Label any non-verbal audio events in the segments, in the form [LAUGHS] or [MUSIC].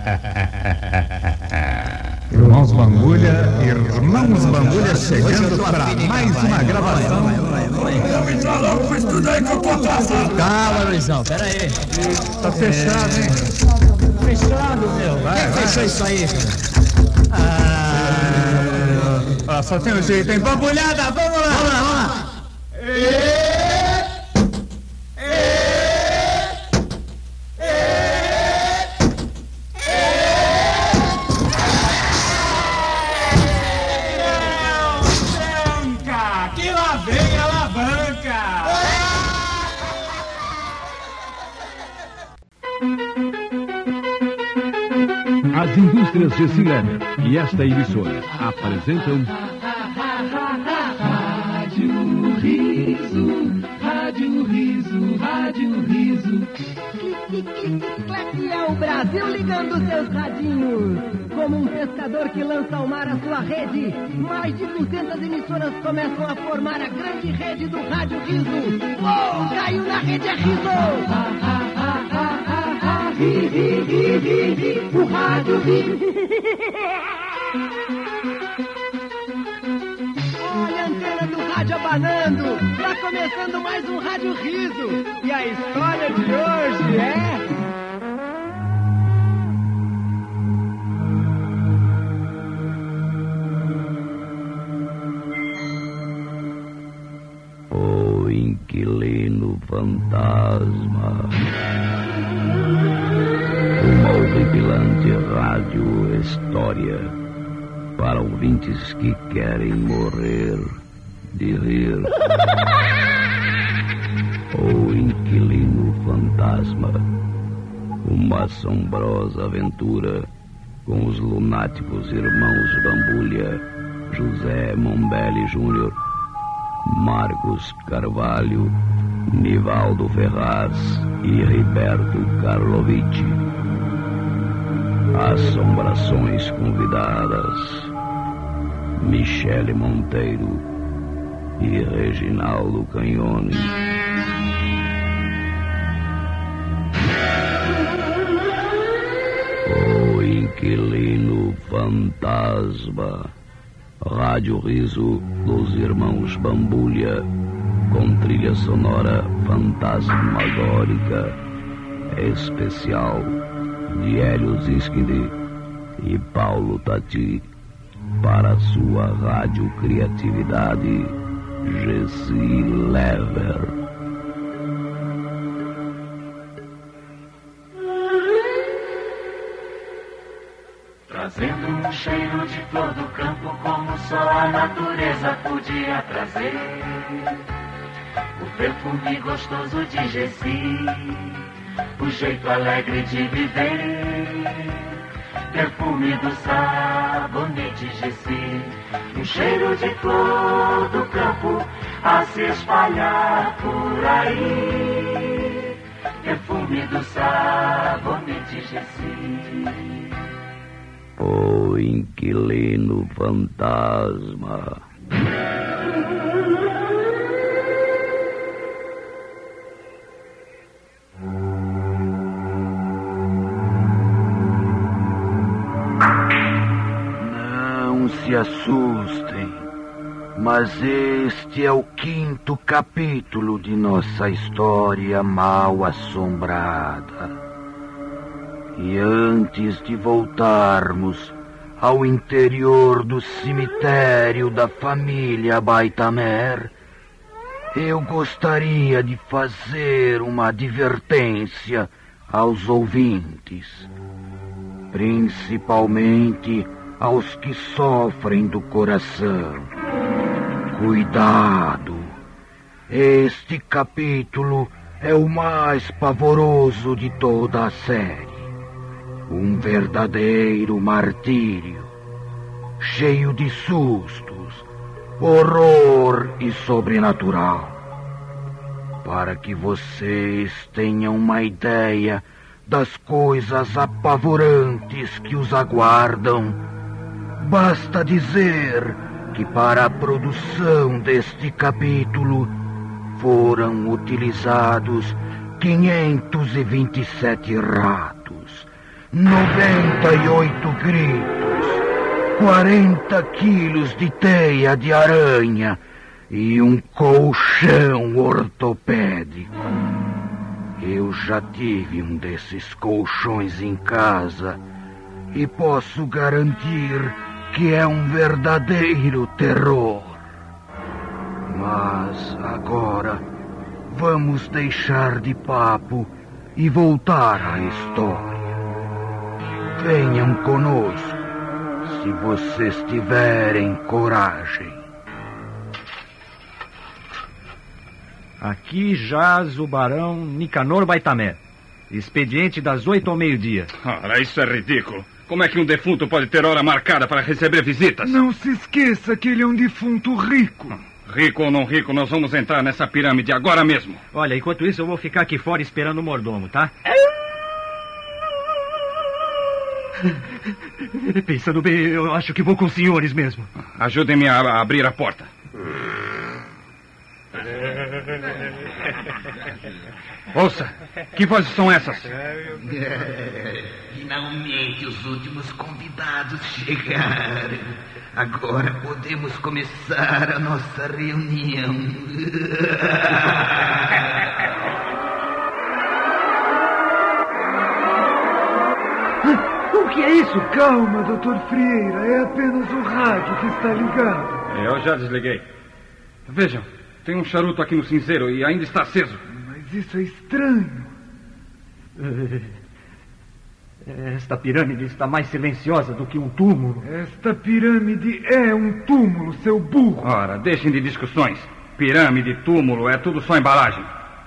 [LAUGHS] Irmãos Bambulha, Irmãos Bambulha chegando para mais uma gravação. Que eu tô atrasado. Calma, Luizão, pera aí. Tá fechado, hein? Fechado, meu. Quem fechou isso aí, cara? Ah, só tem um jeito, hein? Bambulhada, vamos lá! Vamos lá, vamos lá. As indústrias Gessilene e esta emissora apresentam Rádio Riso, Rádio Riso, Rádio Riso. É o Brasil ligando seus radinhos. Como um pescador que lança ao mar a sua rede, mais de 200 emissoras começam a formar a grande rede do Rádio Riso. Uou, caiu na rede é riso! Ri, ri, ri, ri, ri, o rádio ri. Olha a antena do rádio abanando. Tá começando mais um Rádio Riso. E a história de hoje é... assombrosa aventura com os lunáticos irmãos Bambulha, José Mombelli Júnior Marcos Carvalho, Nivaldo Ferraz e Riberto Karlovich. Assombrações convidadas: Michele Monteiro e Reginaldo Canhone. Inquilino Fantasma. Rádio Riso dos Irmãos Bambulha, com trilha sonora fantasmagórica, especial de Hélio Ziskinde e Paulo Tati, para sua rádio criatividade, Gessi Lever. Trazendo um cheiro de flor do campo como só a natureza podia trazer. O perfume gostoso de Gessi, o jeito alegre de viver. Perfume do sabonete Gessi, um cheiro de flor do campo a se espalhar por aí. Perfume do sabonete Gessi. O Inquilino Fantasma. Não se assustem, mas este é o quinto capítulo de nossa história mal assombrada. E antes de voltarmos ao interior do cemitério da família Baitamer, eu gostaria de fazer uma advertência aos ouvintes, principalmente aos que sofrem do coração. Cuidado! Este capítulo é o mais pavoroso de toda a série. Um verdadeiro martírio, cheio de sustos, horror e sobrenatural. Para que vocês tenham uma ideia das coisas apavorantes que os aguardam, basta dizer que para a produção deste capítulo foram utilizados 527 ratos, 98 gritos, 40 quilos de teia de aranha e um colchão ortopédico. Eu já tive um desses colchões em casa e posso garantir que é um verdadeiro terror. Mas agora vamos deixar de papo e voltar à história. Venham conosco, se vocês tiverem coragem. Aqui jaz o barão Nicanor Baitamé. Expediente das oito ao meio-dia. Ora, isso é ridículo. Como é que um defunto pode ter hora marcada para receber visitas? Não se esqueça que ele é um defunto rico. Rico ou não rico, nós vamos entrar nessa pirâmide agora mesmo. Olha, enquanto isso eu vou ficar aqui fora esperando o mordomo, tá? Pensando bem, eu acho que vou com os senhores mesmo. Ajudem-me a a abrir a porta. Ouça, que vozes são essas? [LAUGHS] Finalmente os últimos convidados chegaram. Agora podemos começar a nossa reunião. [LAUGHS] que é isso? Calma, doutor Frieira. É apenas o rádio que está ligado. Eu já desliguei. Vejam, tem um charuto aqui no cinzeiro e ainda está aceso. Mas isso é estranho. [LAUGHS] Esta pirâmide está mais silenciosa do que um túmulo. Esta pirâmide é um túmulo, seu burro. Ora, deixem de discussões. Pirâmide, túmulo, é tudo só embalagem.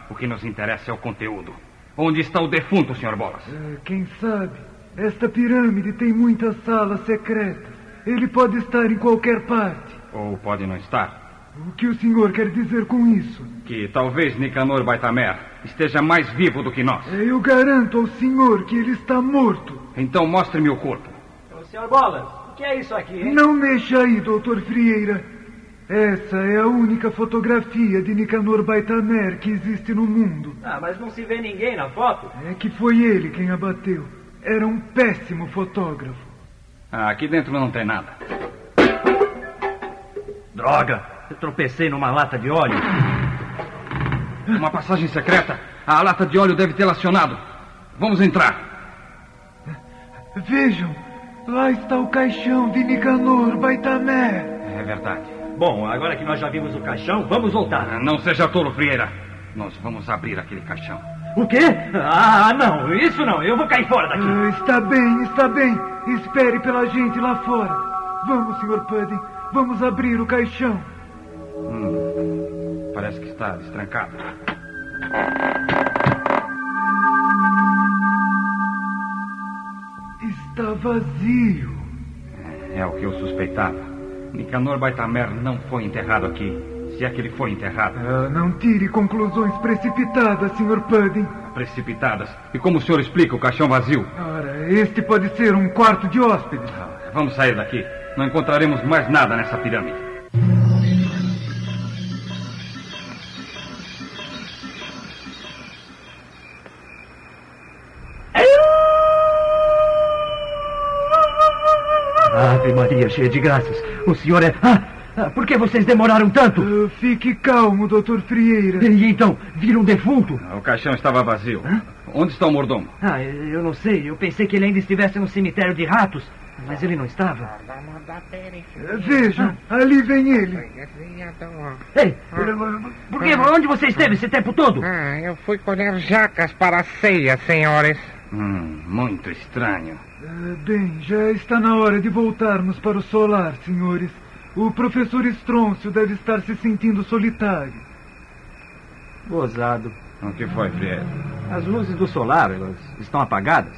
O que nos interessa é o conteúdo. Onde está o defunto, Sr. Bolas? É, quem sabe? Esta pirâmide tem muitas salas secretas. Ele pode estar em qualquer parte. Ou pode não estar. O que o senhor quer dizer com isso? Que talvez Nicanor Baitamer esteja mais vivo do que nós. Eu garanto ao senhor que ele está morto. Então mostre-me o corpo. Senhor Bolas, o que é isso aqui, hein? Não mexa aí, doutor Frieira. Essa é a única fotografia de Nicanor Baitamer que existe no mundo. Ah, mas não se vê ninguém na foto. É que foi ele quem a bateu. Era um péssimo fotógrafo. Ah, aqui dentro não tem nada. Droga, eu tropecei numa lata de óleo. Uma passagem secreta. A lata de óleo deve ter acionado. Vamos entrar. Vejam, lá está o caixão de Nicanor Baitamer. É verdade. Bom, agora que nós já vimos o caixão, vamos voltar. Não seja tolo, Frieira. Nós vamos abrir aquele caixão. O quê? Ah, não, isso não. Eu vou cair fora daqui. Ah, está bem, está bem. Espere pela gente lá fora. Vamos, Sr. Pudding. Vamos abrir o caixão. Hum, parece que está destrancado. Está vazio. É o que eu suspeitava. Nicanor Baitamer não foi enterrado aqui. Se é que ele foi enterrado. Ah, não tire conclusões precipitadas, Sr. Pudding. Precipitadas. E como o senhor explica o caixão vazio? Ora, este pode ser um quarto de hóspedes. Vamos sair daqui. Não encontraremos mais nada nessa pirâmide. Ave Maria, cheia de graças. O senhor é. Ah, ah, por que vocês demoraram tanto? Ah, fique calmo, doutor Frieira. E então, viram um defunto? O caixão estava vazio. Onde está o mordomo? Ah, eu não sei. Eu pensei que ele ainda estivesse no cemitério de ratos. Mas ele não estava. Vejam, ali vem ele. Ei, por que? Onde você esteve esse tempo todo? Ah, eu fui colher jacas para a ceia, senhores. Hum, muito estranho. Ah, bem, já está na hora de voltarmos para o solar, senhores. O professor Estrôncio deve estar se sentindo solitário. Gozado. O que foi, Frieira? As luzes do solar, elas estão apagadas.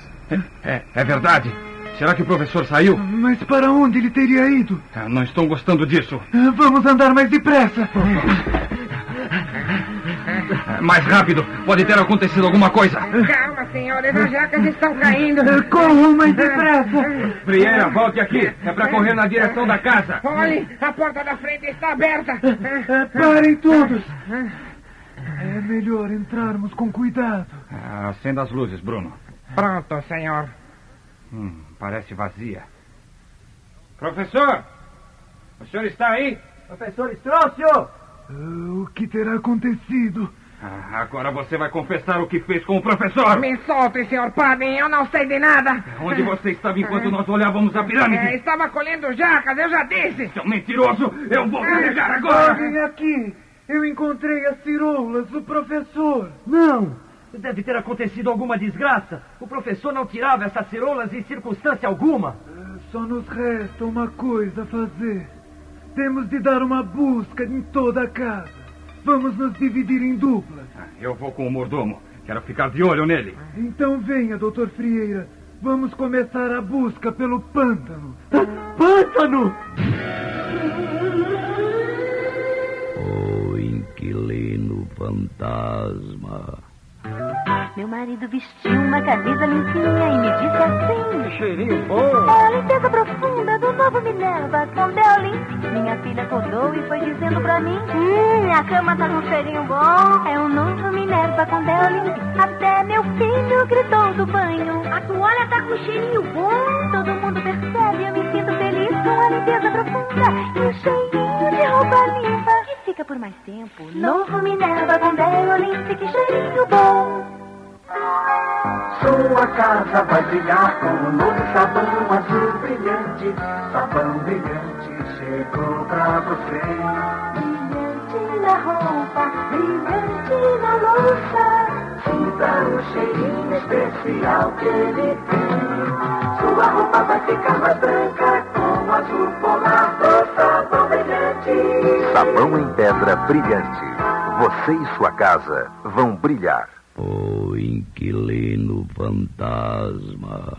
É, é verdade. Será que o professor saiu? Mas para onde ele teria ido? Ah, não estou gostando disso. Vamos andar mais depressa. [LAUGHS] Mais rápido. Pode ter acontecido alguma coisa. Calma, senhores, as jacas estão caindo. Ah, Corram mais depressa. Frieira, volte aqui. É para correr na direção da casa. Olhe, a porta da frente está aberta. Ah, Parem todos. É melhor entrarmos com cuidado. Ah, Acenda as luzes, Bruno. Pronto, senhor. Hum, parece vazia. Professor! O senhor está aí? Professor Estrócio! O que terá acontecido? Ah, agora você vai confessar o que fez com o professor. Me solte, senhor padre, eu não sei de nada. Onde você estava enquanto nós olhávamos a pirâmide? É, estava colhendo jacas, eu já disse. Seu mentiroso, eu vou carregar agora. Olhem aqui, eu encontrei as ciroulas do professor. Não, deve ter acontecido alguma desgraça. O professor não tirava essas ciroulas em circunstância alguma. Uh, só nos resta uma coisa a fazer. Temos de dar uma busca em toda a casa. Vamos nos dividir em duplas. Eu vou com o mordomo. Quero ficar de olho nele. Então venha, doutor Frieira. Vamos começar a busca pelo pântano. Pântano! O inquilino fantasma. Meu marido vestiu uma camisa limpinha e me disse assim: Que cheirinho bom! É a limpeza profunda do novo Minerva com Deolim. Minha filha acordou e foi dizendo pra mim: Hum, a cama tá com cheirinho bom. É o novo Minerva com Deolim. Até meu filho gritou do banho: A toalha tá com cheirinho bom. Todo mundo percebe, eu me sinto feliz com a limpeza profunda e o cheirinho de roupa limpa. Que fica por mais tempo. Novo Minerva com Deolim, que cheirinho bom. Sua casa vai brilhar com um novo sabão azul brilhante. Sabão brilhante chegou pra você. Brilhante na roupa, brilhante na louça. Sinta o cheirinho especial que ele tem. Sua roupa vai ficar mais branca com azul polar do sabão brilhante. Sabão em pedra brilhante. Você e sua casa vão brilhar. O inquilino fantasma.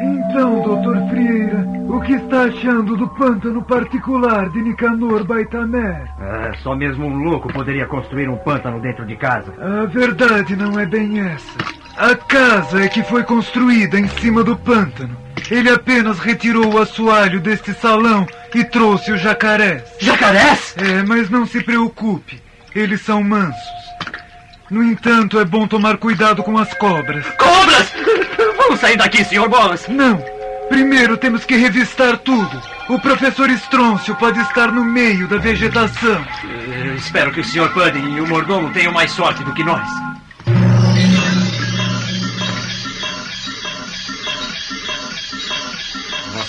Então, doutor Frieira, o que está achando do pântano particular de Nicanor Baitamer? É, só mesmo um louco poderia construir um pântano dentro de casa. A verdade não é bem essa. A casa é que foi construída em cima do pântano. Ele apenas retirou o assoalho deste salão e trouxe os jacarés. Jacarés? É, mas não se preocupe. Eles são mansos. No entanto, é bom tomar cuidado com as cobras. Cobras! Vamos sair daqui, senhor Bolas. Não. Primeiro temos que revistar tudo. O professor Estrôncio pode estar no meio da vegetação. Eu espero que o senhor Pudding e o mordomo tenham mais sorte do que nós.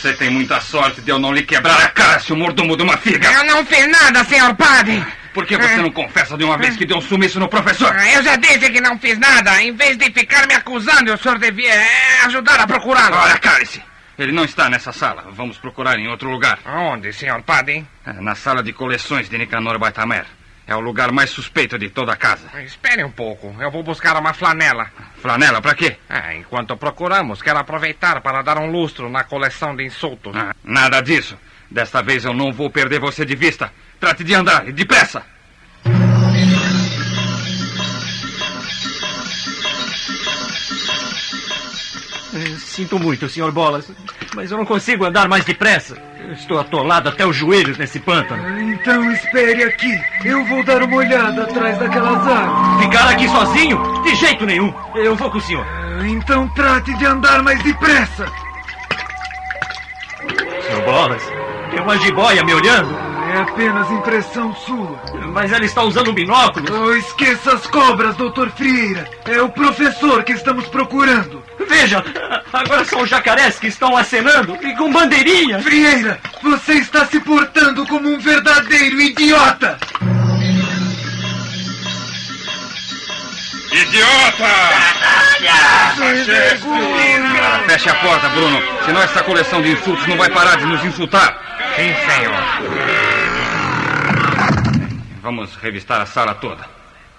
Você tem muita sorte de eu não lhe quebrar a cara, seu mordomo de uma figa. Eu não fiz nada, senhor padre. Por que você não confessa de uma vez que deu um sumiço no professor? Eu já disse que não fiz nada. Em vez de ficar me acusando, o senhor devia é, ajudar a procurá-lo. Olha, cale-se. Ele não está nessa sala. Vamos procurar em outro lugar. Onde, senhor padre? É, Na sala de coleções de Nicanor Baitamer. É o lugar mais suspeito de toda a casa. Espere um pouco. Eu vou buscar uma flanela. Flanela, para quê? Ah, enquanto procuramos, quero aproveitar para dar um lustro na coleção de insultos. Ah, nada disso. Desta vez eu não vou perder você de vista. Trate de andar, e depressa. Eh, Sinto muito, senhor Bolas, mas eu não consigo andar mais depressa. Estou atolado até os joelhos nesse pântano. Então espere aqui. Eu vou dar uma olhada atrás daquelas árvores. Ficar aqui sozinho? De jeito nenhum. Eu vou com o senhor. Então trate de andar mais depressa. Senhor Bolas, tem uma jiboia me olhando. É apenas impressão sua. Mas ela está usando binóculos. Oh, esqueça as cobras, doutor Frieira. É o professor que estamos procurando. Veja, agora são os jacarés que estão acenando e com bandeirinha. Frieira, você está se portando como um verdadeiro idiota. Idiota! Feche a porta, Bruno. Senão essa coleção de insultos não vai parar de nos insultar. Sim, senhor. Vamos revistar a sala toda.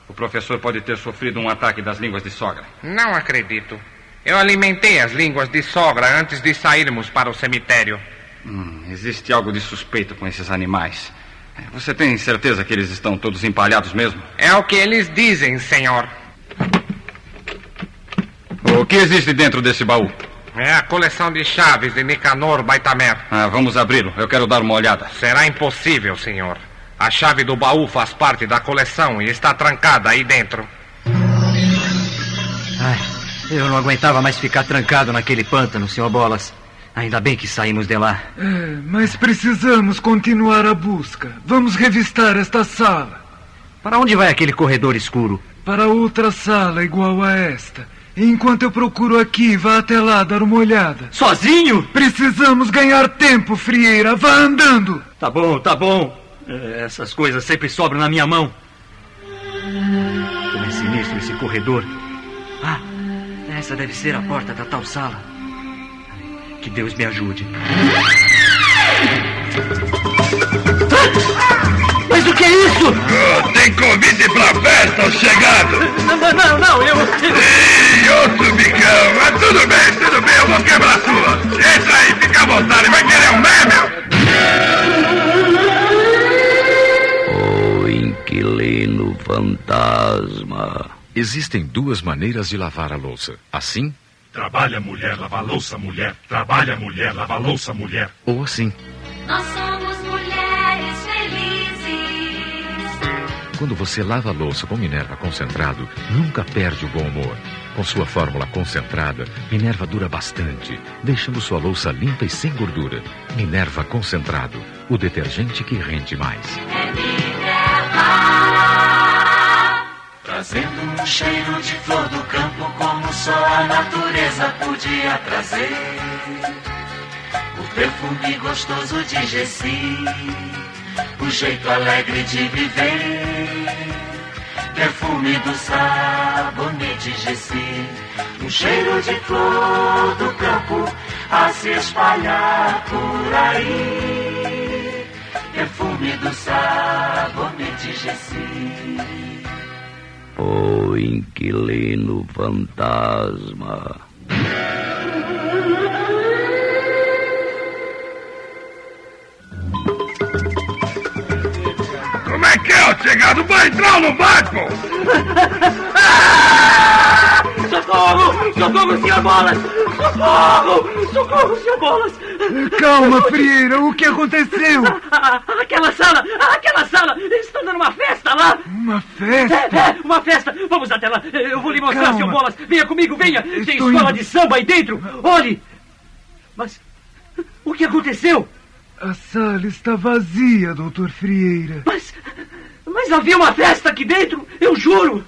O professor pode ter sofrido um ataque das línguas de sogra. Não acredito. Eu alimentei as línguas de sogra antes de sairmos para o cemitério. Hum, existe algo de suspeito com esses animais. Você tem certeza que eles estão todos empalhados mesmo? É o que eles dizem, senhor. O que existe dentro desse baú? É a coleção de chaves de Nicanor Baitamer. Ah, vamos abri-lo. Eu quero dar uma olhada. Será impossível, senhor. A chave do baú faz parte da coleção e está trancada aí dentro. Ai, eu não aguentava mais ficar trancado naquele pântano, senhor Bolas. Ainda bem que saímos de lá. É, mas precisamos continuar a busca. Vamos revistar esta sala. Para onde vai aquele corredor escuro? Para outra sala igual a esta. Enquanto eu procuro aqui, vá até lá dar uma olhada. Sozinho? Precisamos ganhar tempo, Frieira. Vá andando. Tá bom, tá bom. É, Essas coisas sempre sobram na minha mão. Como é sinistro esse corredor. Ah, essa deve ser a porta da tal sala. Que Deus me ajude. Mas o que é isso? tem convite pra festa, chegado! Não, não, não, não, eu. Ih, outro bicão! Mas tudo bem, tudo bem, eu vou quebrar a sua! Entra aí, fica à vontade, vai querer um meme? Fantasma. Existem duas maneiras de lavar a louça. Assim Trabalha mulher, lava louça, mulher. Trabalha mulher, lava louça, mulher. ou assim. Nós somos mulheres felizes. Quando você lava a louça com Minerva concentrado, nunca perde o bom humor. Com sua fórmula concentrada, Minerva dura bastante, deixando sua louça limpa e sem gordura. Minerva concentrado, o detergente que rende mais. Trazendo um cheiro de flor do campo como só a natureza podia trazer. O perfume gostoso de Gessi, o jeito alegre de viver. Perfume do sabonete Gessi, um cheiro de flor do campo a se espalhar por aí. Perfume do sabonete Gessi. O inquilino fantasma. Como é que é, ô chegado? Vai entrar vai, pô? [LAUGHS] Socorro! Senhor Bolas! Socorro! Socorro, senhor Bolas! Calma, Frieira, o que aconteceu? Ah, Aquela sala! Aquela sala! Estão dando uma festa lá! Uma festa? É, é, uma festa! Vamos até lá! Eu vou lhe mostrar, Calma. senhor Bolas! Venha comigo, venha! Tem Estou escola indo. de samba aí dentro! Olhe! Mas o que aconteceu? A sala está vazia, doutor Frieira. Mas, mas havia uma festa aqui dentro! Eu juro!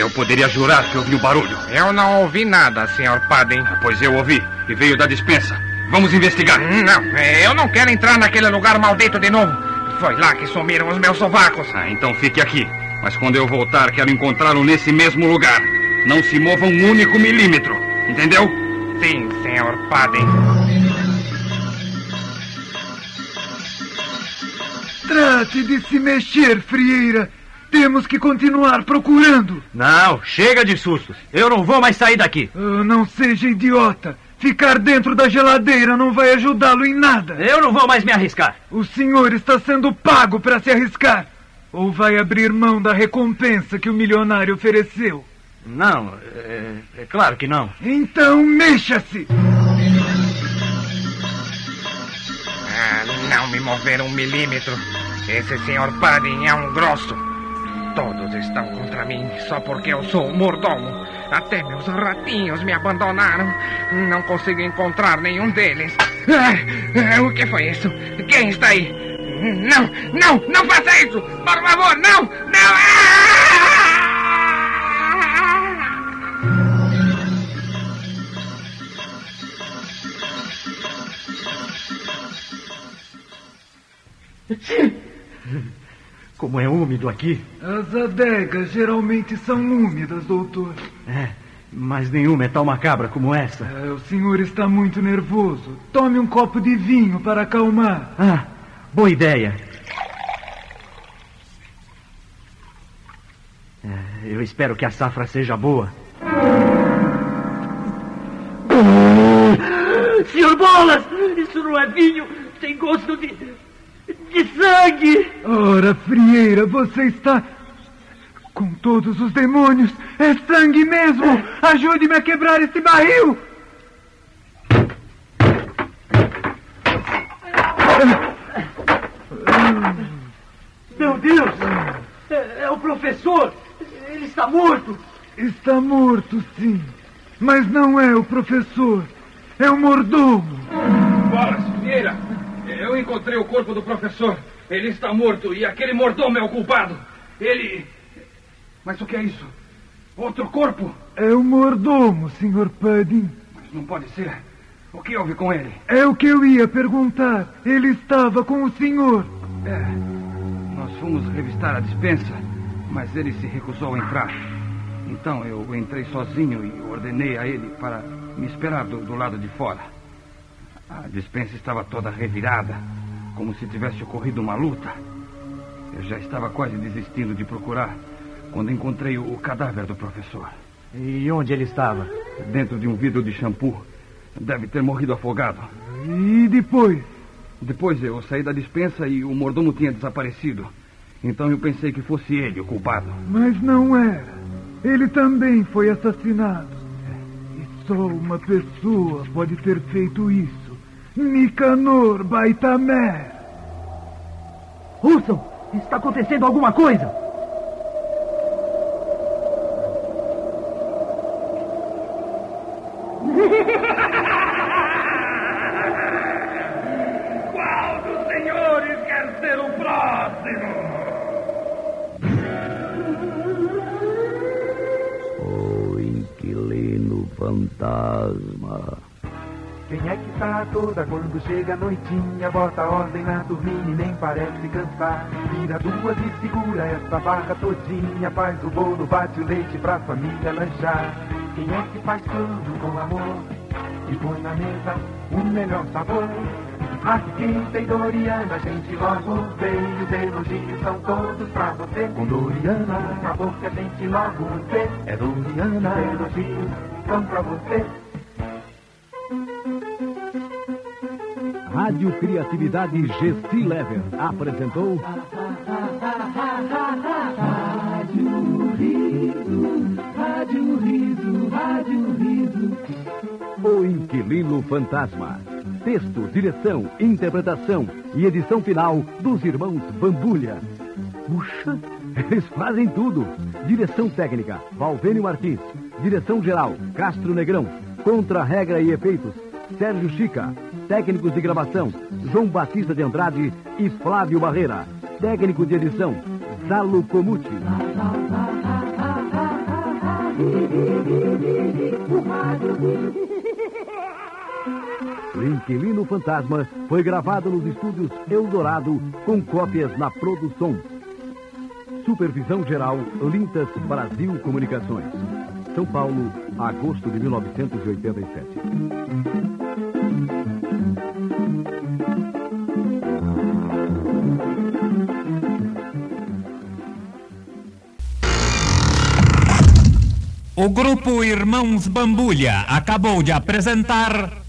Eu poderia jurar que ouvi o barulho. Eu não ouvi nada, senhor Padden. Pois eu ouvi e veio da dispensa. Vamos investigar. Não, eu não quero entrar naquele lugar maldito de novo. Foi lá que sumiram os meus sovacos. Ah, então fique aqui. Mas quando eu voltar, quero encontrá-lo nesse mesmo lugar. Não se mova um único milímetro. Entendeu? Sim, senhor Padden. Trate de se mexer, Frieira. Temos que continuar procurando. Não, chega de sustos. Eu não vou mais sair daqui. Oh, não seja idiota. Ficar dentro da geladeira não vai ajudá-lo em nada. Eu não vou mais me arriscar. O senhor está sendo pago para se arriscar. Ou vai abrir mão da recompensa que o milionário ofereceu? Não, é, é claro que não. Então mexa-se! Ah, não me mover um milímetro. Esse senhor Padden é um grosso. Todos estão contra mim só porque eu sou o mordomo. Até meus ratinhos me abandonaram. Não consigo encontrar nenhum deles. Ah, o que foi isso? Quem está aí? Não, não, não faça isso! Por favor, não! Não! [LAUGHS] Como é úmido aqui. As adegas geralmente são úmidas, doutor. É, mas nenhuma é tão macabra como essa. É, o senhor está muito nervoso. Tome um copo de vinho para acalmar. Ah, boa ideia. É, eu espero que a safra seja boa. Senhor Bolas, isso não é vinho, tem gosto de. De sangue. Ora, Frieira, você está Com todos os demônios! É sangue mesmo! Ajude-me a quebrar esse barril! Meu Deus! É, é o professor! Ele está morto! Está morto, sim. Mas não é o professor. É o mordomo. Eu encontrei o corpo do professor. Ele está morto e aquele mordomo é o culpado. Ele. Mas o que é isso? Outro corpo? É o mordomo, Sr. Pudding. Mas não pode ser. O que houve com ele? É o que eu ia perguntar. Ele estava com o senhor. É. Nós fomos revistar a dispensa, mas ele se recusou a entrar. Então eu entrei sozinho e ordenei a ele para me esperar do, do lado de fora. A dispensa estava toda revirada, como se tivesse ocorrido uma luta. Eu já estava quase desistindo de procurar quando encontrei o, o cadáver do professor. E onde ele estava? Dentro de um vidro de shampoo. Deve ter morrido afogado. E depois? Depois eu saí da dispensa e o mordomo tinha desaparecido. Então eu pensei que fosse ele o culpado. Mas não era. Ele também foi assassinado. E só uma pessoa pode ter feito isso. Nicanor Baitamer. Wilson, está acontecendo alguma coisa? [LAUGHS] Qual dos senhores quer ser o próximo? O inquilino fantasma. Quem é que tá toda quando chega a noitinha? Bota ordem na turminha e nem parece cansar. Vira duas e segura essa barra todinha. Faz o bolo, bate o leite pra família lanchar. Quem é que faz tudo com amor? E põe na mesa o melhor sabor. Aqui e Doriana, a gente logo vem. Os elogios são todos pra você. Com Doriana, sabor que a gente logo vê. É Doriana, os elogios são pra você. Rádio Criatividade GC Lever apresentou Rádio Riso, Rádio Riso, Rádio Riso. O Inquilino Fantasma. Texto, direção, interpretação e edição final dos irmãos Bambulha. Puxa, [LAUGHS] eles fazem tudo. Direção técnica, Valvênio Martins. Direção geral, Castro Negrão. Contra regra e efeitos, Sérgio Chica. Técnicos de gravação, João Batista de Andrade e Flávio Barreira. Técnico de edição, Zalo Comuti. O Inquilino Fantasma foi gravado nos estúdios Eldorado com cópias na produção. Supervisão Geral Lintas Brasil Comunicações. São Paulo, agosto de 1987. O grupo Irmãos Bambulha acabou de apresentar